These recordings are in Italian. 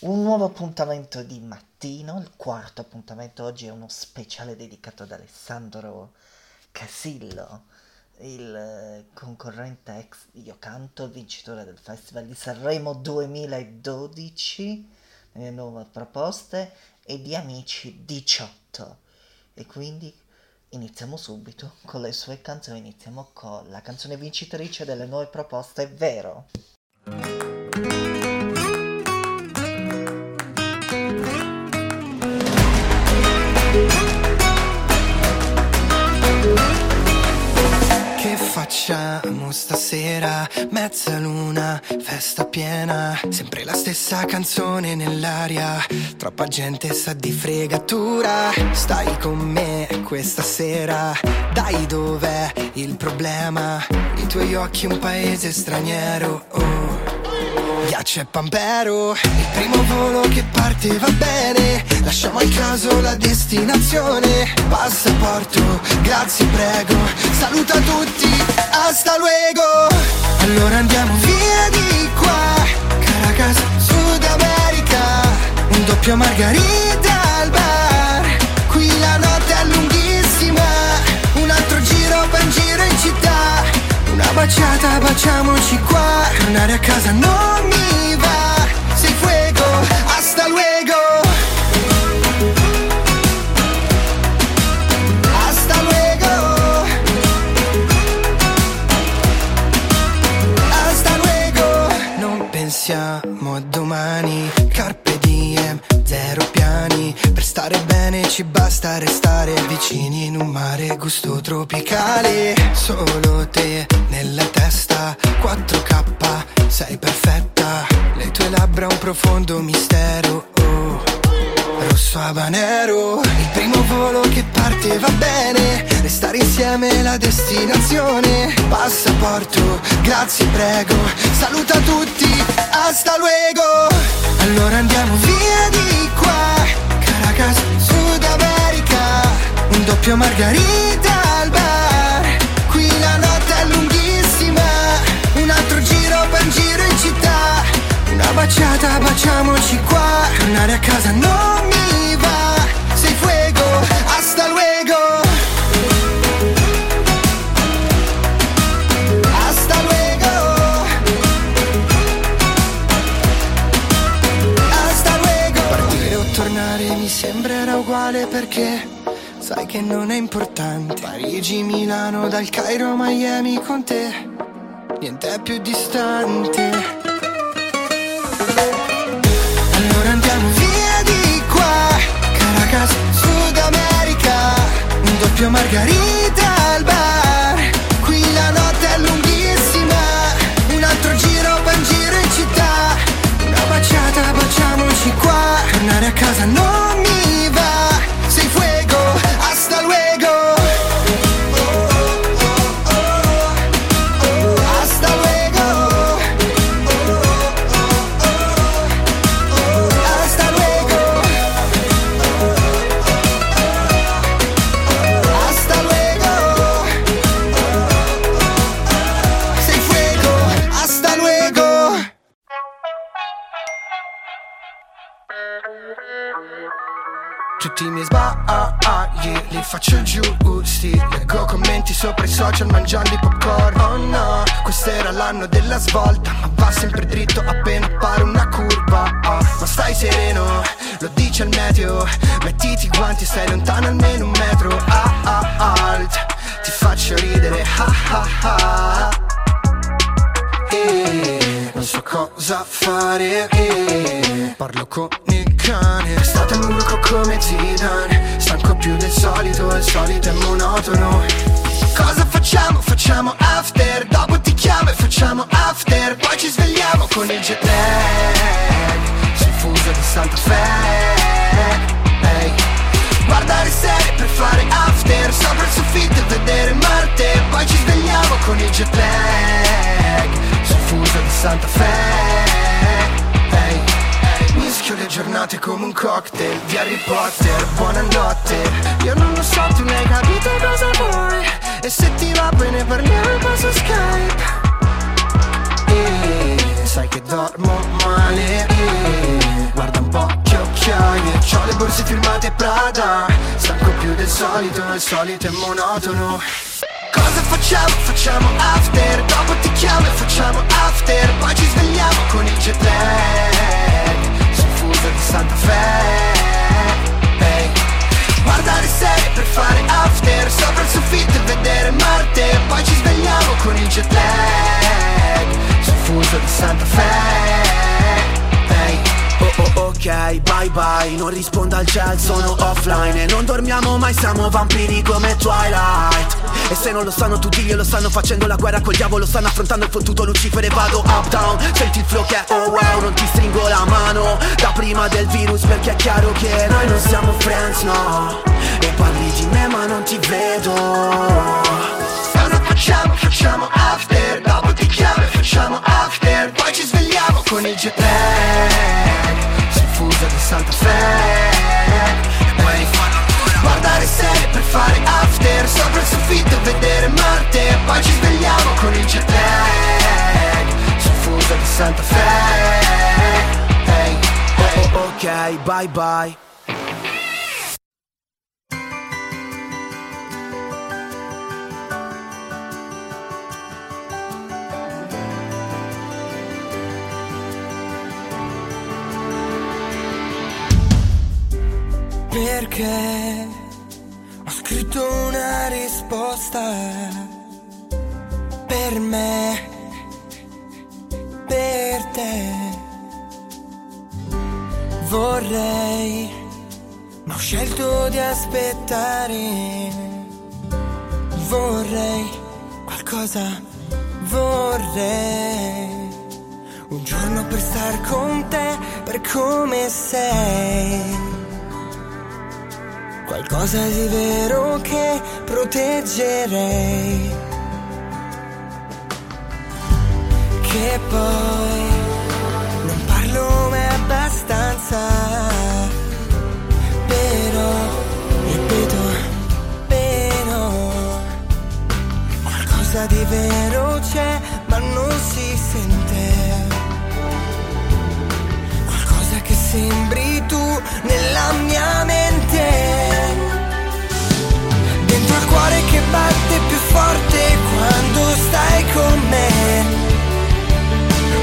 un nuovo appuntamento di mattino, il quarto appuntamento oggi è uno speciale dedicato ad Alessandro Casillo, il eh, concorrente ex Io Canto, vincitore del Festival di Sanremo 2012, nelle nuove proposte, e di Amici 18. E quindi iniziamo subito con le sue canzoni, iniziamo con la canzone vincitrice delle nuove proposte, è vero. Facciamo stasera? Mezzaluna, festa piena, sempre la stessa canzone nell'aria. Troppa gente sa di fregatura. Stai con me questa sera. Dai, dov'è il problema? I tuoi occhi un paese straniero. Oh ghiaccio e pampero Il primo volo che parte va bene. Lasciamo al caso la destinazione. Passaporto, grazie prego. Saluta tutti, hasta luego. Allora andiamo via di qua. Caracas, Sud America. Un doppio margarita baciata, baciamoci qua. Tornare a casa non mi va. Sei fuego, ci basta restare vicini in un mare gusto tropicale. Solo te nella testa 4K, sei perfetta. Le tue labbra un profondo mistero. Oh. Rosso habanero Il primo volo che parte va bene. Restare insieme la destinazione. Passaporto, grazie prego. Saluta tutti, hasta luego. Allora andiamo via di qua Caracas, Sud America Un doppio margarita al bar. Qui la notte è lunghissima Un altro giro per giro in città. Una baciata, baciamoci qua. Tornare a casa non mi uguale perché Sai che non è importante. Parigi, Milano, dal Cairo Miami con te. Niente è più distante. Allora andiamo via di qua Caracas, Sud America. Un doppio margarita al bar. Qui la notte è lunghissima. Un altro giro per giro in città. Una baciata, baciamoci qua. Tornare a casa non faccio giusti Leggo commenti sopra i social mangiando i popcorn. Oh no, questo era l'anno della svolta Ma va sempre dritto appena appare una curva. Oh, Ma stai sereno, lo dice il meteo Mettiti i guanti, stai lontano almeno un metro. Ah ah alt, ti faccio ridere Ah ah ah. Eh, non so cosa fare eh, Parlo con il cane. State un buco come Zidane. Stanco più del solito, il solito è monotono. Cosa facciamo? Facciamo after. Dopo ti chiamo e facciamo after. Poi ci svegliamo con il jet lag. Sul fuso di Santa Fe. Ehi. Guardare serie per fare after. Sopra il soffitto e vedere Marte. Poi ci svegliamo con il jet lag. Sul fuso di Santa Fe. Mischio le giornate come un cocktail di Harry Potter. Buonanotte. Io non lo so, tu ne hai capito cosa vuoi. E se ti va bene parliamo un po' su Skype. E sai che dormo male. E Guarda C'ho le borse firmate Prada. Stanco più del solito, il solito è monotono. Cosa facciamo? Facciamo after. Dopo ti chiamo e facciamo after. Poi ci svegliamo con il jet lag Sul fuso di Santa Fe. Guardare serie per fare after Sopra il soffitto e vedere Marte Poi ci svegliamo con il jet lag Sul fuso di Santa Fe Oh ok, bye bye, non rispondo al chat, sono offline. E non dormiamo mai, siamo vampiri come Twilight. E se non lo sanno tutti glielo stanno facendo la guerra col diavolo. Stanno affrontando il fottuto Lucifere, vado up down Senti il flow che è oh wow, non ti stringo la mano. Da prima del virus perché è chiaro che noi non siamo friends, no. E parli di me ma non ti vedo. Cosa facciamo? Facciamo after. Dopo ti chiamo e facciamo after. Poi ci svegliamo con il jet fuso di Santa Fe. Poi guardare serie per fare after. Sopra il soffitto e vedere Marte. Poi ci svegliamo con il jet lag Sul fuso di Santa Fe. Hey, hey. Oh, Ok, bye bye perché ho scritto una risposta per me, per te. Vorrei, ma ho scelto di aspettare. Vorrei qualcosa, vorrei. Un giorno per star con te, per come sei qualcosa di vero che proteggerei. Che poi non parlo mai abbastanza, però, ripeto, però, qualcosa di vero c'è ma non si sente. Qualcosa che sembri tu nella mia mente cuore che batte più forte quando stai con me.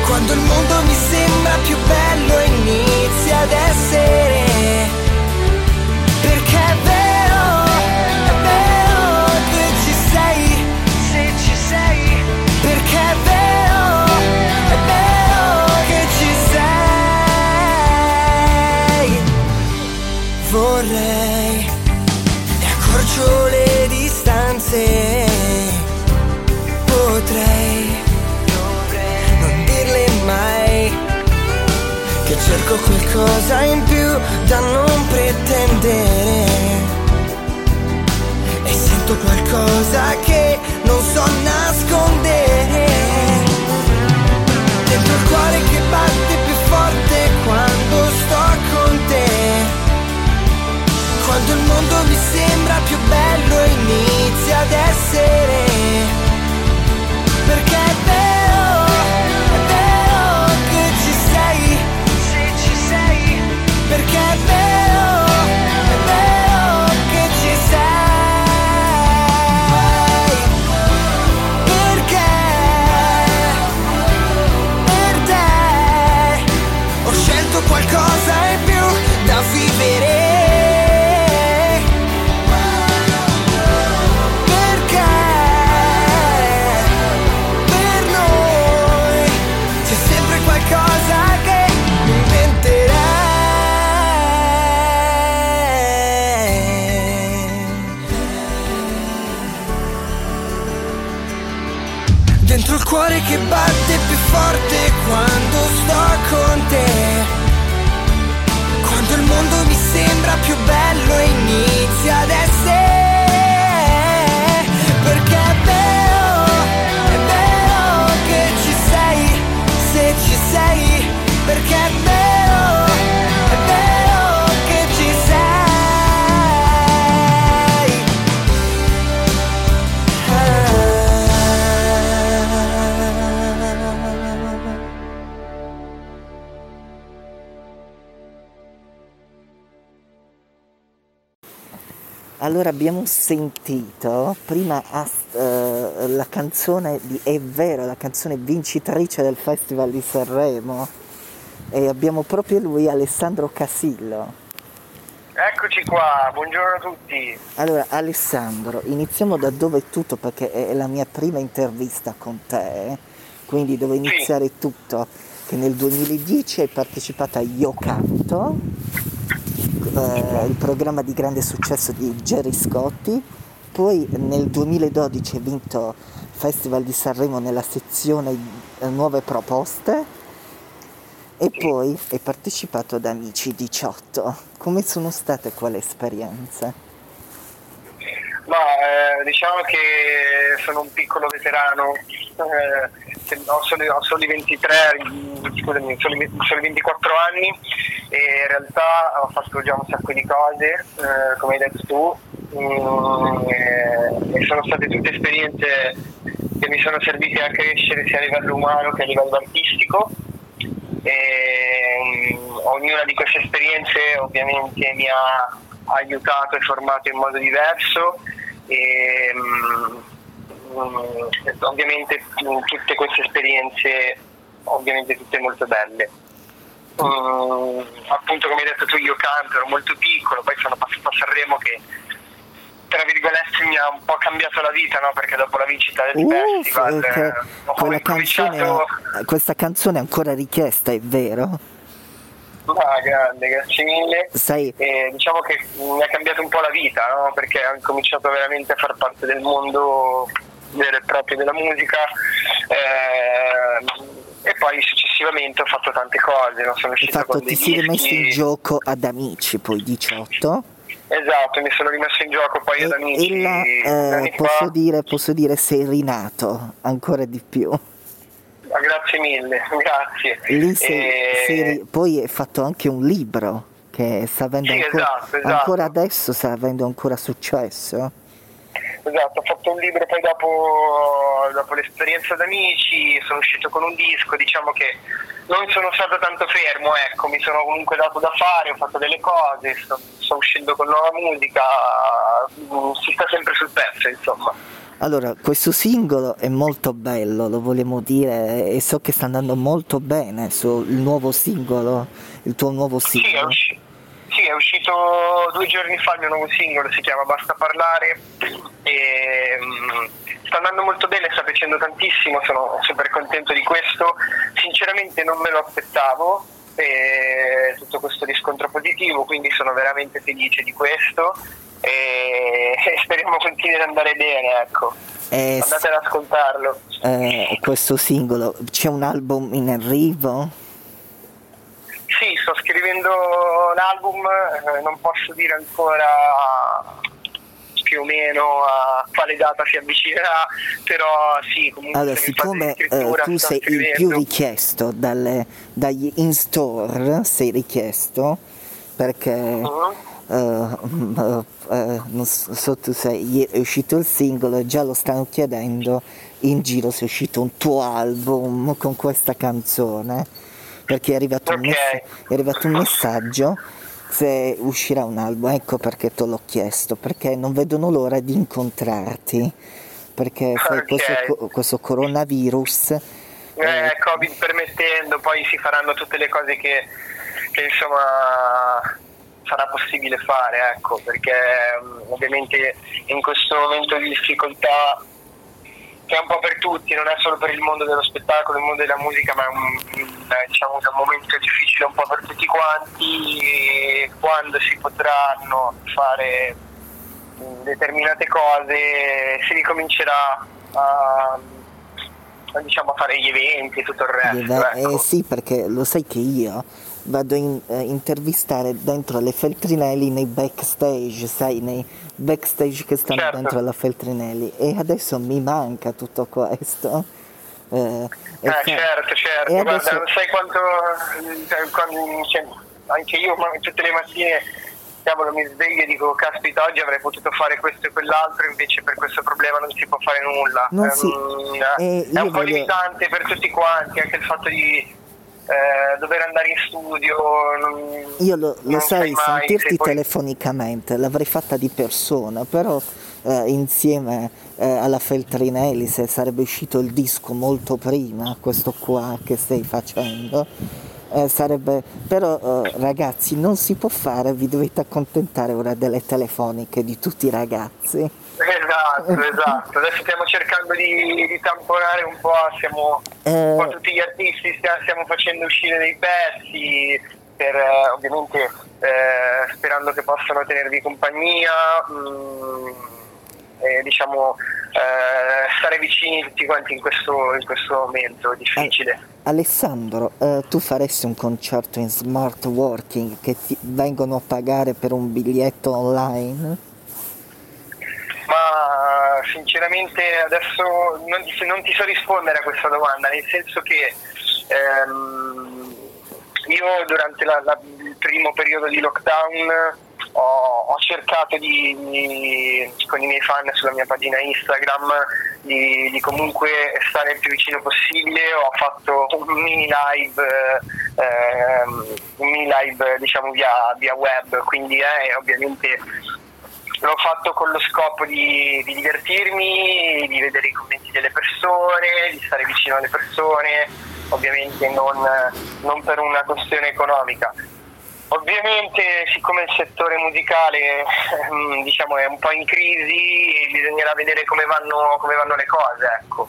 Quando il mondo mi sembra più bello inizia ad essere. Distanze potrei non dirle mai che cerco qualcosa in più da non pretendere. E sento qualcosa che non so nascondere. Dentro il cuore che batte quando il mondo mi sembra più bello inizia ad essere. Perché è vero, cuore che batte più forte quando sto con te. Quando il mondo mi sembra più bello e inizia ad essere allora abbiamo sentito prima uh, la canzone di È vero, la canzone vincitrice del Festival di Sanremo e abbiamo proprio lui, Alessandro Casillo. Eccoci qua, buongiorno a tutti. Allora Alessandro, iniziamo da dove è tutto perché è la mia prima intervista con te, quindi devo iniziare sì. tutto. Che nel 2010 hai partecipato a Io Canto, eh, il programma di grande successo di Jerry Scotti, poi nel 2012 hai vinto Festival di Sanremo nella sezione eh, Nuove Proposte e poi hai partecipato ad Amici 18. Come sono state quelle esperienze? Ma eh, diciamo che sono un piccolo veterano, eh, ho, solo, ho solo 23, scusami, solo, solo 24 anni e in realtà ho fatto già un sacco di cose, eh, come hai detto tu, mm, e sono state tutte esperienze che mi sono servite a crescere sia a livello umano che a livello artistico. E, um, ognuna di queste esperienze ovviamente mi ha aiutato e formato in modo diverso e um, ovviamente tutte queste esperienze ovviamente tutte molto belle um, appunto come hai detto tu io canto ero molto piccolo poi sono passato a Sanremo che tra virgolette mi ha un po' cambiato la vita, no? Perché dopo la vincita del uh, festival eh, quella canzone, questa canzone è ancora richiesta, è vero? Ah, grande, grazie mille. Sai... E, diciamo che mi ha cambiato un po' la vita, no? Perché ho cominciato veramente a far parte del mondo vero e proprio della musica. Eh, e poi successivamente ho fatto tante cose, no? sono con ti sei rimesso in gioco ad amici, poi 18? Esatto, mi sono rimesso in gioco poi ad amici. E là, eh, posso, dire, posso dire sei rinato ancora di più. Ah, grazie mille, grazie. Lì sei, e... sei, poi hai fatto anche un libro che sta avendo sì, ancora, esatto, esatto. ancora adesso sta avendo ancora successo. Esatto, ho fatto un libro poi dopo, dopo l'esperienza d'amici, sono uscito con un disco, diciamo che non sono stato tanto fermo, ecco, mi sono comunque dato da fare, ho fatto delle cose, sto, sto uscendo con nuova musica, mm, si sta sempre sul pezzo, insomma. Allora, questo singolo è molto bello, lo vogliamo dire, e so che sta andando molto bene sul nuovo singolo, il tuo nuovo singolo. Sì, è uscito, sì, è uscito due giorni fa il mio nuovo singolo, si chiama Basta parlare e um, sta andando molto bene, sta piacendo tantissimo, sono super contento di questo. Sinceramente non me lo aspettavo, tutto questo riscontro positivo, quindi sono veramente felice di questo e, e speriamo continui ad andare bene, ecco. Eh, Andate ad ascoltarlo. Eh, questo singolo, c'è un album in arrivo? Sto scrivendo un album, eh, non posso dire ancora più o meno a quale data si avvicinerà, però sì, comunque allora, siccome eh, tu sei il più richiesto dalle, dagli in-store, sei richiesto perché uh-huh. uh, uh, non so tu sai, è uscito il singolo e già lo stanno chiedendo in giro se è uscito un tuo album con questa canzone perché è arrivato, okay. un, mess- è arrivato un messaggio se uscirà un album, ecco perché te l'ho chiesto, perché non vedono l'ora di incontrarti, perché okay. questo, questo, coronavirus... Eh, eh, Covid permettendo, poi si faranno tutte le cose che, che insomma sarà possibile fare, ecco, perché um, ovviamente in questo momento di difficoltà che è un po' per tutti, non è solo per il mondo dello spettacolo, il mondo della musica, ma è un, diciamo, un momento difficile un po' per tutti quanti. Quando si potranno fare determinate cose si ricomincerà a, a, diciamo, a fare gli eventi e tutto il resto. Eh, ecco. sì, perché lo sai che io vado a in, eh, intervistare dentro le Feltrinelli nei backstage, sai, nei backstage che stanno certo. dentro la Feltrinelli e adesso mi manca tutto questo. Eh, eh fa... certo, certo, e guarda, adesso... sai quanto, cioè, quando, cioè, anche io tutte le mattine cavolo mi sveglio e dico caspita oggi avrei potuto fare questo e quell'altro invece per questo problema non si può fare nulla non è, si... un, è un po' voglio... limitante per tutti quanti anche il fatto di eh, dover andare in studio. Non, Io lo, lo sai, sai sentirti poi... telefonicamente l'avrei fatta di persona, però eh, insieme eh, alla Feltrinelli se sarebbe uscito il disco molto prima, questo qua che stai facendo. Eh, sarebbe, però eh, ragazzi non si può fare, vi dovete accontentare ora delle telefoniche di tutti i ragazzi. Esatto, esatto. Adesso stiamo cercando di, di tamponare un po', siamo eh... un po' tutti gli artisti, stiamo facendo uscire dei pezzi per eh, ovviamente eh, sperando che possano tenervi compagnia. Mm, e, diciamo eh, stare vicini tutti quanti in questo, in questo momento difficile. Alessandro, eh, tu faresti un concerto in smart working che ti vengono a pagare per un biglietto online? Ma sinceramente adesso non ti, non ti, so rispondere a questa domanda, nel senso che ehm, io durante la, la, il primo periodo di lockdown ho, ho cercato di, di, con i miei fan sulla mia pagina Instagram di, di, comunque stare il più vicino possibile, ho fatto un mini live, ehm, un mini live diciamo via, via web, quindi eh, ovviamente l'ho fatto con lo scopo di, di, divertirmi, di vedere i commenti delle persone, di stare vicino alle persone, ovviamente non, non per una questione economica. Ovviamente siccome il settore musicale ehm, diciamo, è un po' in crisi bisognerà vedere come vanno, come vanno le cose. Ecco.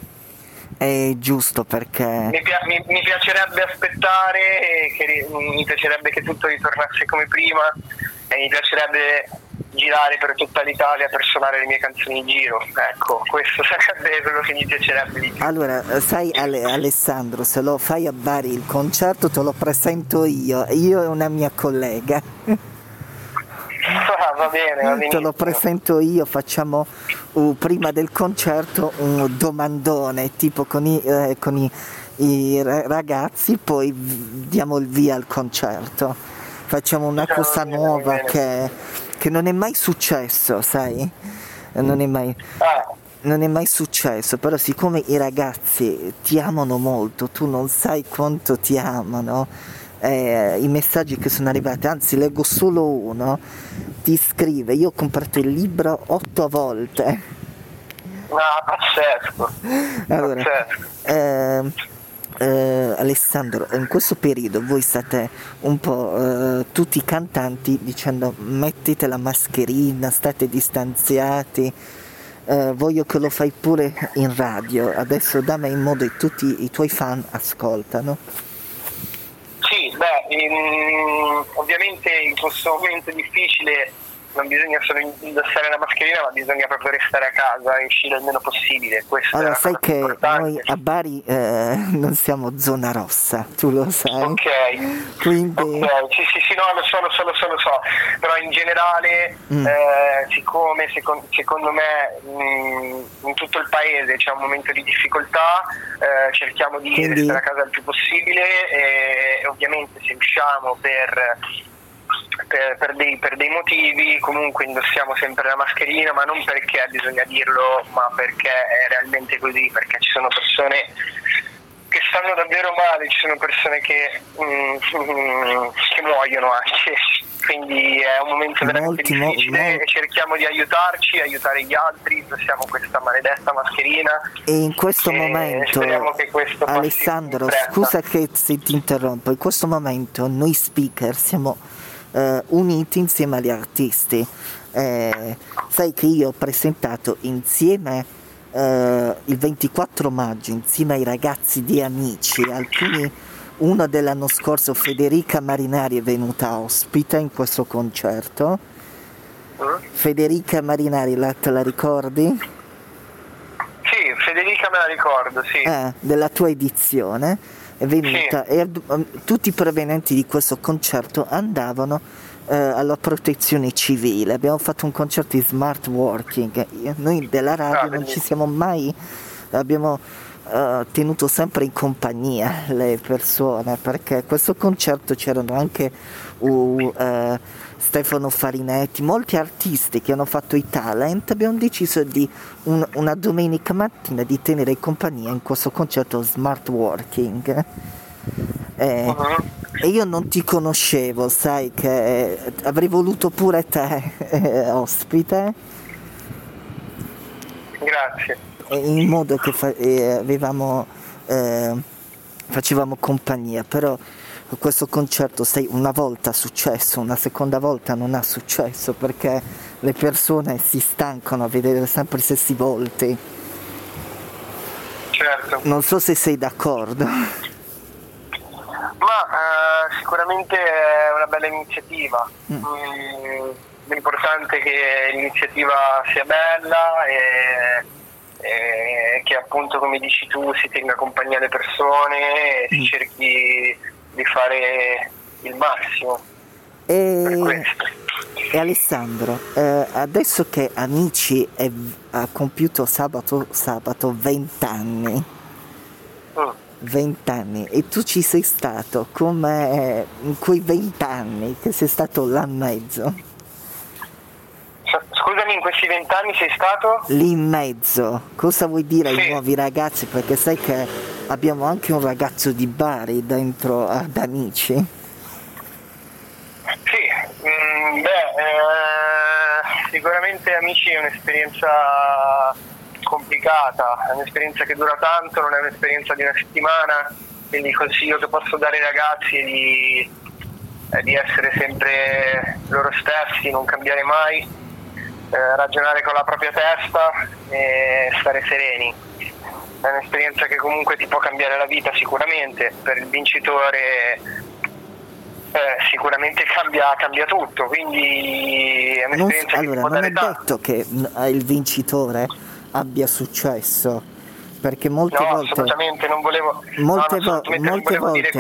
È giusto perché... Mi, mi, mi piacerebbe aspettare, che, mi piacerebbe che tutto ritornasse come prima e mi piacerebbe girare per tutta l'Italia per suonare le mie canzoni in giro. Ecco, questo sarebbe quello che mi piacerebbe di più. Allora, sai Ale, Alessandro, se lo fai a Bari il concerto te lo presento io, io e una mia collega. Ah, va bene, va. Te lo presento io, facciamo uh, prima del concerto un domandone tipo con i, eh, con i, i ragazzi, poi diamo il via al concerto. Facciamo una cosa nuova che che non è mai successo, sai? Non è mai, non è mai successo, però siccome i ragazzi ti amano molto, tu non sai quanto ti amano, eh, i messaggi che sono arrivati, anzi leggo solo uno, ti scrive, io ho comprato il libro otto volte. No, pazzesco. Allora, pazzesco. Eh, eh, Alessandro, in questo periodo voi state un po' eh, tutti cantanti dicendo mettete la mascherina, state distanziati, eh, voglio che lo fai pure in radio, adesso dammi in modo che tutti i tuoi fan ascoltano. Sì, beh, in, ovviamente in questo momento difficile non bisogna solo indossare la mascherina, ma bisogna proprio restare a casa e uscire il meno possibile. Questa allora, sai che importante. noi a Bari eh, non siamo zona rossa, tu lo sai. Ok, Quindi... okay. Sì, sì, sì, no, lo so, lo so, lo so, lo so. però in generale, mm. eh, siccome secondo, secondo me mh, mm, in tutto il paese c'è un momento di difficoltà, eh, cerchiamo di Quindi... restare a casa il più possibile e ovviamente se usciamo per per, per, dei, per, dei, motivi comunque indossiamo sempre la mascherina, ma non perché bisogna dirlo, ma perché è realmente così, perché ci sono persone che stanno davvero male, ci sono persone che, mm, che muoiono anche, quindi è un momento veramente molti, difficile molti. e cerchiamo di aiutarci, aiutare gli altri, indossiamo questa maledetta mascherina. E in questo e momento, Alessandro, scusa che se ti interrompo, in questo momento noi speaker siamo eh, uniti insieme agli artisti. Eh, sai che io ho presentato insieme eh, il 24 maggio, insieme ai ragazzi di Amici, alcuni, uno dell'anno scorso, Federica Marinari è venuta ospite in questo concerto. Federica Marinari, la, te la ricordi? Sì, Federica me la ricordo, sì. Eh, della tua edizione è venuta sì. e um, tutti i provenienti di questo concerto andavano eh, alla protezione civile. Abbiamo fatto un concerto di smart working. Noi della radio ah, non ci siamo mai abbiamo uh, tenuto sempre in compagnia le persone perché a questo concerto c'erano anche uh, uh, Stefano Farinetti, molti artisti che hanno fatto i talent, abbiamo deciso di un, una domenica mattina di tenere compagnia in questo concerto smart working. Eh, uh-huh. E io non ti conoscevo, sai che eh, avrei voluto pure te eh, ospite. Grazie. In modo che fa- eh, avevamo, eh, facevamo compagnia, però questo concerto sai, una volta ha successo, una seconda volta non ha successo perché le persone si stancano a vedere sempre i stessi volti. Certo. Non so se sei d'accordo. Ma uh, sicuramente è una bella iniziativa. Mm. Mm, l'importante è che l'iniziativa sia bella e, e, che appunto come dici tu si tenga compagnia alle persone e si mm. cerchi di fare il massimo. E, e Alessandro, eh, adesso che Amici è, ha compiuto sabato, sabato 20 anni, mm. 20 anni, e tu ci sei stato come in quei 20 anni, che sei stato là in mezzo. Scusami, in questi 20 anni sei stato? Lì in mezzo, cosa vuoi dire sì. ai nuovi ragazzi? Perché sai che abbiamo anche un ragazzo di Bari dentro ad Amici. Sì, mm, beh, eh, sicuramente Amici è un'esperienza complicata, è un'esperienza che dura tanto, non è un'esperienza di una settimana, quindi il consiglio che posso dare ai ragazzi è di, è di essere sempre loro stessi, non cambiare mai, eh, ragionare con la propria testa e stare sereni. È un'esperienza che comunque ti può cambiare la vita sicuramente, per il vincitore eh, sicuramente cambia, cambia, tutto, quindi è un'esperienza non, allora, non è tanto. detto che il vincitore abbia successo perché molte no, volte assolutamente non volevo, molte, no, vo- molte volte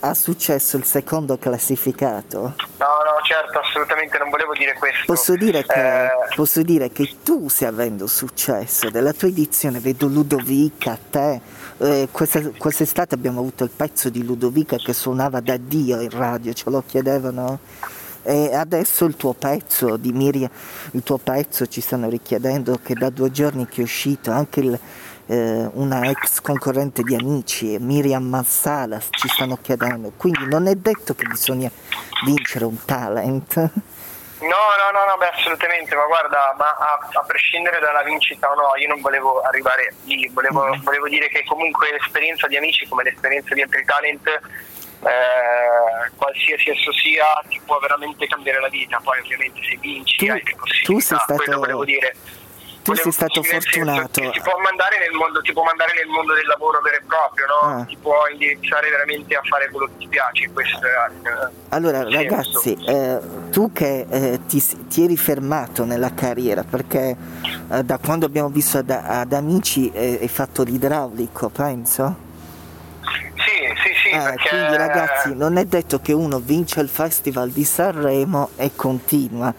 ha successo il secondo classificato? No no certo assolutamente non volevo dire questo. Posso dire che, eh... posso dire che tu stai avendo successo. Della tua edizione vedo Ludovica te. Eh, questa, quest'estate abbiamo avuto il pezzo di Ludovica che suonava da Dio in radio ce lo chiedevano? E adesso il tuo pezzo di Miriam, il tuo pezzo ci stanno richiedendo che da due giorni che è uscito anche il, eh, una ex concorrente di Amici, Miriam Massala, ci stanno chiedendo. Quindi non è detto che bisogna vincere un talent. No, no, no, no beh, assolutamente, ma guarda, ma a, a, prescindere dalla vincita o no, io non volevo arrivare lì, volevo, mm. volevo dire che comunque l'esperienza di amici come l'esperienza di altri talent, eh, qualsiasi esso sia, ti può veramente cambiare la vita, poi ovviamente se vinci tu, hai più possibilità, tu sei stato... quello volevo dire tu sei stato fortunato. Ti può, mandare nel mondo, ti può mandare nel mondo del lavoro vero e proprio, no? ah. ti può indirizzare veramente a fare quello che ti piace. Questo è, eh, allora ragazzi, eh, tu che eh, ti, ti, eri fermato nella carriera, perché eh, da quando abbiamo visto ad, ad Amici eh, hai fatto l'idraulico, penso? Sì, sì, sì. Eh, perché... Quindi ragazzi, non è detto che uno vince il Festival di Sanremo e continua.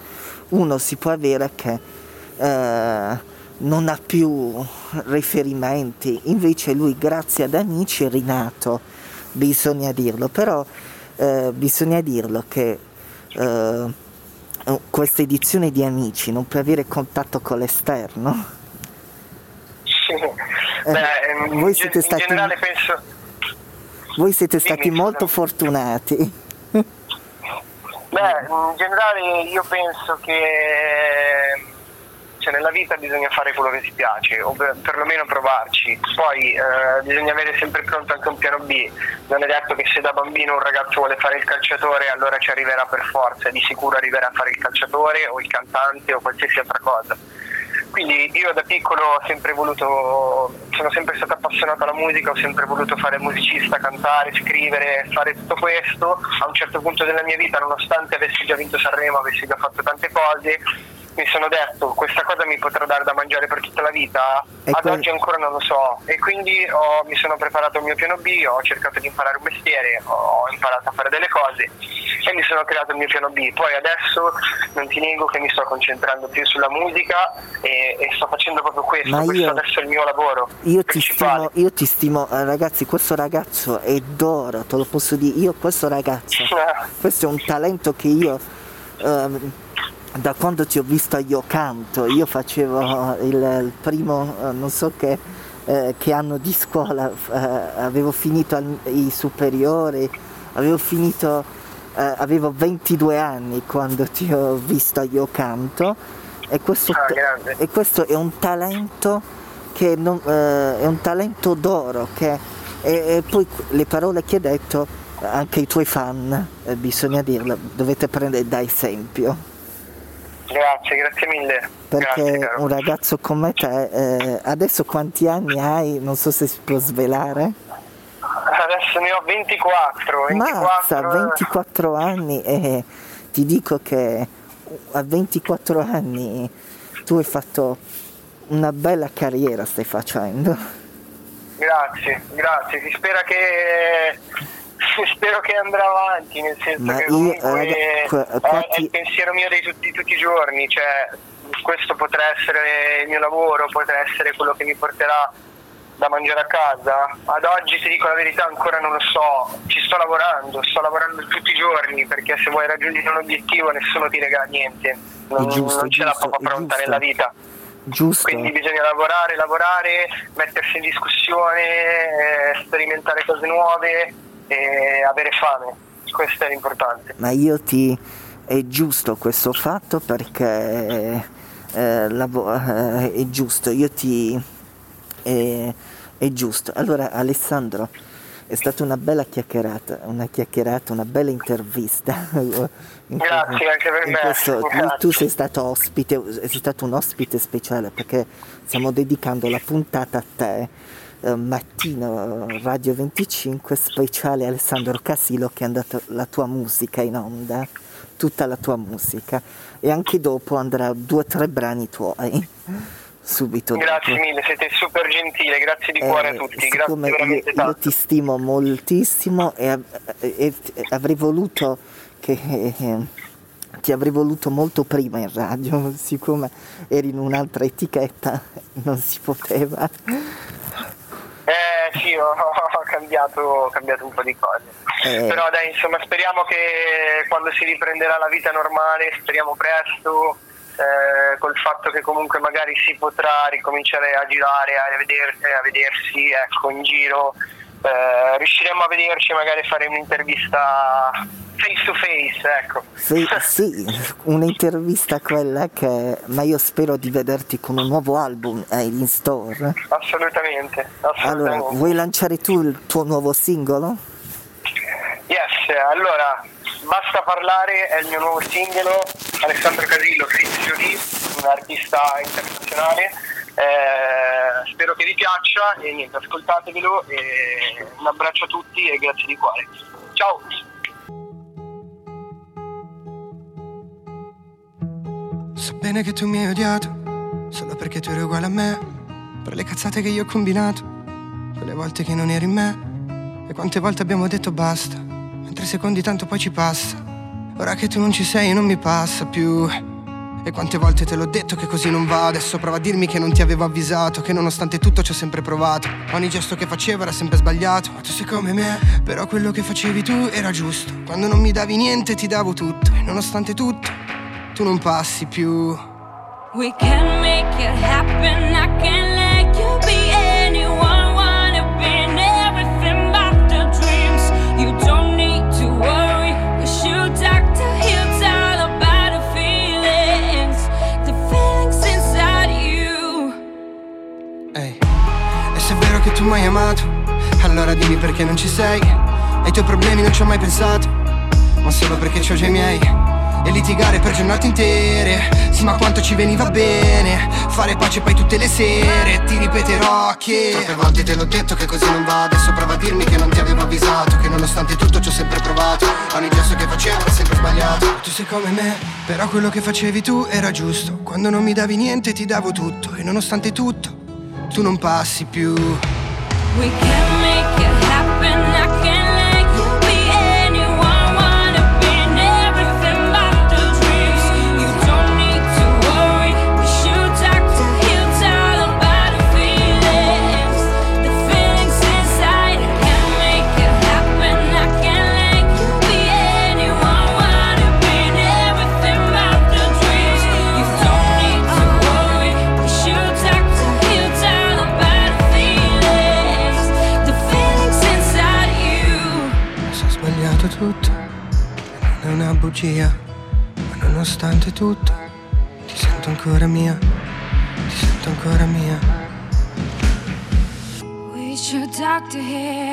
Uno si può avere che eh, non ha più riferimenti, invece lui grazie ad amici è rinato, bisogna dirlo, però eh, bisogna dirlo che eh, questa edizione di amici non può avere contatto con l'esterno. Sì. Eh, Beh, voi siete stati, penso... voi siete stati molto fortunati. Beh, in generale io penso che cioè nella vita bisogna fare quello che ti piace o per, perlomeno provarci, poi eh, bisogna avere sempre pronto anche un piano B, non è detto che se da bambino un ragazzo vuole fare il calciatore allora ci arriverà per forza, di sicuro arriverà a fare il calciatore o il cantante o qualsiasi altra cosa. Quindi io da piccolo ho sempre voluto, sono sempre stato appassionato alla musica, ho sempre voluto fare musicista, cantare, scrivere, fare tutto questo. A un certo punto della mia vita, nonostante avessi già vinto Sanremo, avessi già fatto tante cose, mi sono detto questa cosa mi potrà dare da mangiare per tutta la vita? E Ad oggi ancora non lo so e quindi ho, mi sono preparato il mio piano B, ho cercato di imparare un mestiere, ho imparato a fare delle cose e mi sono creato il mio piano B. Poi adesso non ti nego che mi sto concentrando più sulla musica e, e sto facendo proprio questo, Ma questo adesso è il mio lavoro. Io ti, stimo, io ti stimo, eh, ragazzi, questo ragazzo è d'oro, te lo posso dire, io questo ragazzo, questo è un talento che io... Uh, da quando ti ho visto a Io Canto, io facevo il, il primo, eh, non so che, eh, che anno di scuola, eh, avevo finito al, i superiori, avevo finito, eh, avevo 22 anni quando ti ho visto a Io Canto. E questo, Ah, e questo è un talento che non- eh, è un talento d'oro che e, e poi le parole che hai detto anche i tuoi fan eh, bisogna dirlo dovete prendere da esempio Grazie, grazie mille. perché grazie, un ragazzo come te eh, adesso quanti anni hai non so se si può svelare Adesso ne ho 24. 24 Mazza, 24 anni e ti dico che a 24 anni tu hai fatto una bella carriera stai facendo Grazie, grazie. Si spera che spero che andrà avanti, nel senso Ma che io, comunque raga, qua- è- qua è, ti- il pensiero mio di tutti, di tutti i giorni, cioè questo potrà essere il mio lavoro, potrà essere quello che mi porterà da mangiare a casa. Ad oggi ti dico la verità ancora non lo so, ci sto lavorando, sto lavorando tutti i giorni perché se vuoi raggiungere un obiettivo nessuno ti regala niente, non, È giusto, non è c'è la giusto, propria è pronta nella vita. giusto Quindi bisogna lavorare, lavorare, mettersi in discussione, eh, sperimentare cose nuove e avere fame. Questo è l'importante. ma io ti è giusto questo fatto perché eh, lavo- eh, è giusto io ti è, è giusto allora Alessandro è stata una bella chiacchierata una chiacchierata una bella intervista In Grazie, anche per me. questo- tu sei stato ospite sei stato un ospite speciale perché stiamo dedicando la puntata a te eh, mattino Radio 25 speciale Alessandro Casilo che è andata la tua musica in onda tutta la tua musica e anche dopo andrà due o tre brani tuoi subito Grazie dopo. mille, siete super gentile, grazie di cuore a Eh, tutti, grazie io, veramente io tanto. ti stimo moltissimo e, e- e avrei voluto che eh, ti avrei voluto molto prima in radio, siccome eri in un'altra etichetta non si poteva. Sì, ho, ho cambiato, ho cambiato un po' di cose. Eh. Però dai, insomma, speriamo che quando si riprenderà la vita normale, speriamo presto, eh, col fatto che comunque magari si potrà ricominciare a girare, a, veder- a vedersi ecco, in giro, eh, riusciremo a vederci magari fare un'intervista face to face, ecco. Sì, sì, un'intervista quella che... ma io spero di vederti con un nuovo album eh, in store. Assolutamente, Allora, assolutamente. vuoi lanciare tu il tuo nuovo singolo? Yes, allora, Basta parlare è il mio nuovo singolo, Alessandro Casillo, Fit Jolie, un artista internazionale. Eh, spero che vi piaccia e niente, ascoltatevelo e un abbraccio a tutti e grazie di cuore. Ciao! So bene che tu mi hai odiato, solo perché tu eri uguale a me, per le cazzate che io ho combinato, quelle volte che non eri in me, e quante volte abbiamo detto basta, mentre secondi tanto poi ci passa, ora che tu non ci sei non mi passa più. E quante volte te l'ho detto che così non va, adesso prova a dirmi che non ti avevo avvisato, che nonostante tutto ci ho sempre provato, ogni gesto che facevo era sempre sbagliato, ma tu sei come me, però quello che facevi tu era giusto, quando non mi davi niente ti davo tutto, e nonostante tutto tu non passi più. We can make it happen. I can let you be anyone. Hai amato, allora dimmi perché non ci sei. Ai tuoi problemi non ci ho mai pensato, ma solo perché c'ho già i miei. E litigare per giornate intere, sì ma quanto ci veniva bene. Fare pace poi tutte le sere, ti ripeterò che Troppe volte te l'ho detto che così non va. Adesso prova a dirmi che non ti avevo avvisato. Che nonostante tutto ci ho sempre provato. Ogni gesto che facevo era sempre sbagliato. Tu sei come me, però quello che facevi tu era giusto. Quando non mi davi niente ti davo tutto. E nonostante tutto, tu non passi più We can to here.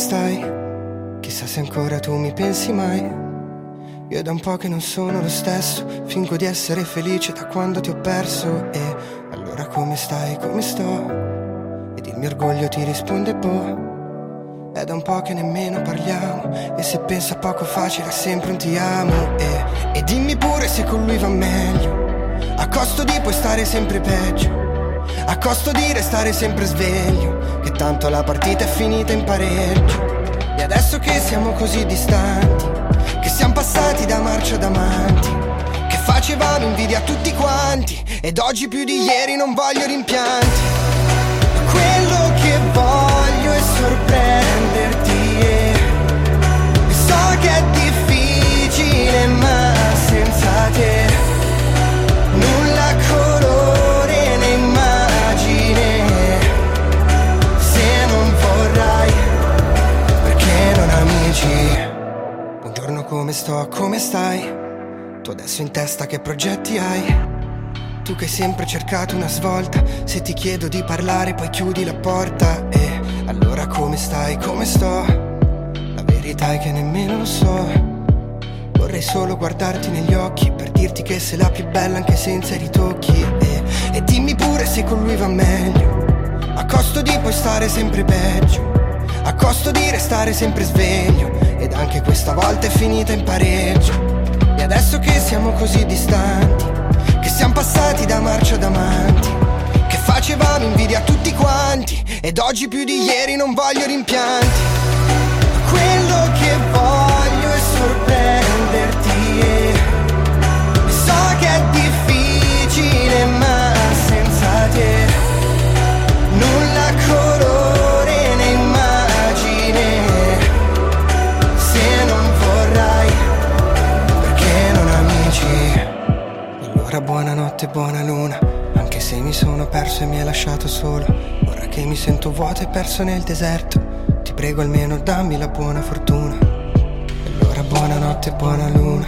Stai? Chissà se ancora tu mi pensi mai. Io da un po' che non sono lo stesso, fingo di essere felice da quando ti ho perso. E allora come stai? Come sto? Ed il mio orgoglio ti risponde boh. È da un po' che nemmeno parliamo E se pensa poco facile è sempre un ti amo e, e dimmi pure se con lui va meglio A costo di puoi stare sempre peggio A costo di restare sempre sveglio Che tanto la partita è finita in pareggio. E adesso che siamo così distanti Che siamo passati da marcia davanti Che facevamo invidia a tutti quanti Ed oggi più di ieri non voglio rimpianti. Quello che voglio è sorprenderti adesso in testa che progetti hai tu che hai sempre cercato una svolta, se ti chiedo di parlare poi chiudi la porta. E allora come stai, come sto? La verità è che nemmeno lo so. Vorrei solo guardarti negli occhi per dirti che sei la più bella anche senza i ritocchi. E, e dimmi pure se con lui va meglio. A costo di poi stare sempre peggio. A costo di restare sempre sveglio. Ed anche questa volta è finita in pareggio. Adesso che siamo così distanti che siamo passati da marcia davanti Che facevamo invidia a tutti quanti Ed oggi più di ieri non voglio rimpianti. Quello che voglio è sorprenderti buona luna, anche se mi sono perso e mi hai lasciato solo. Ora che mi sento vuoto e perso nel deserto, ti prego almeno dammi la buona fortuna. E allora buonanotte, buona luna,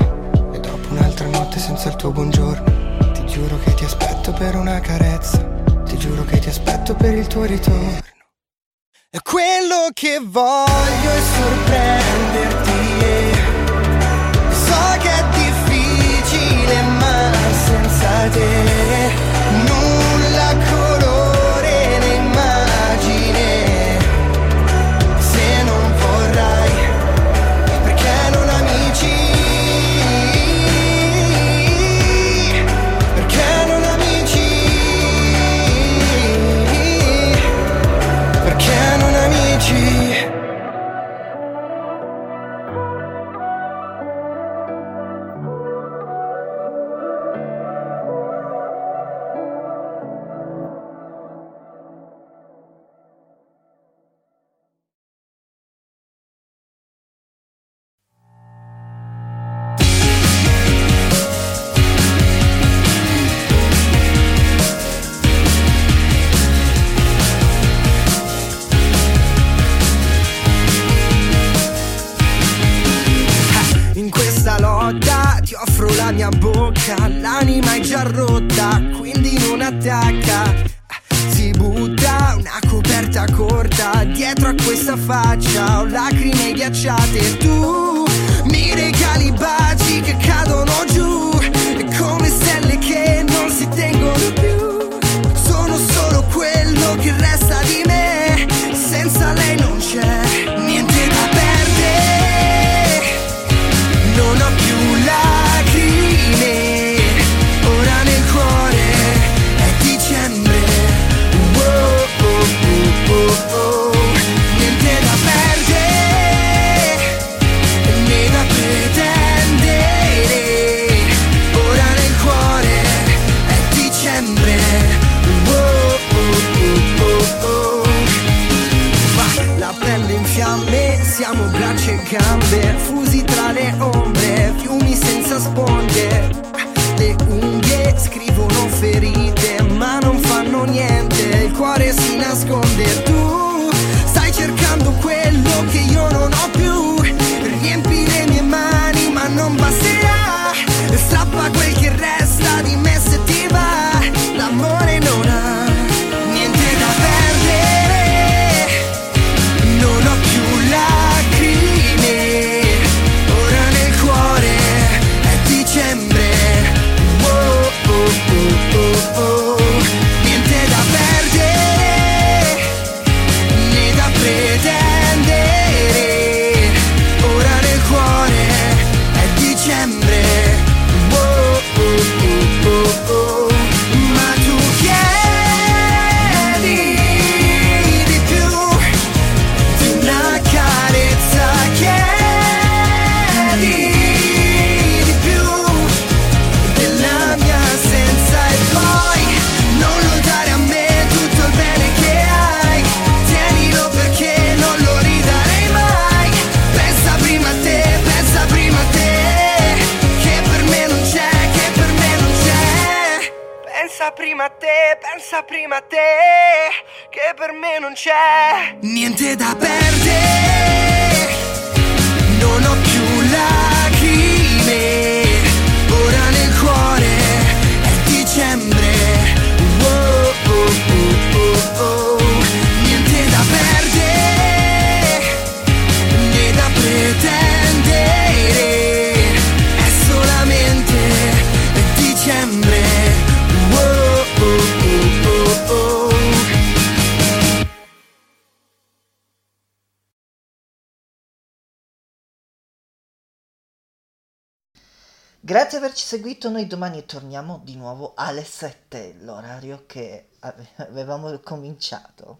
e dopo un'altra notte senza il tuo buongiorno, ti giuro che ti aspetto per una carezza, ti giuro che ti aspetto per il tuo ritorno. E quello che voglio è sorprenderti senza per me non c'è niente da perdere. Grazie per averci seguito, noi domani torniamo di nuovo alle 7, l'orario che avevamo cominciato.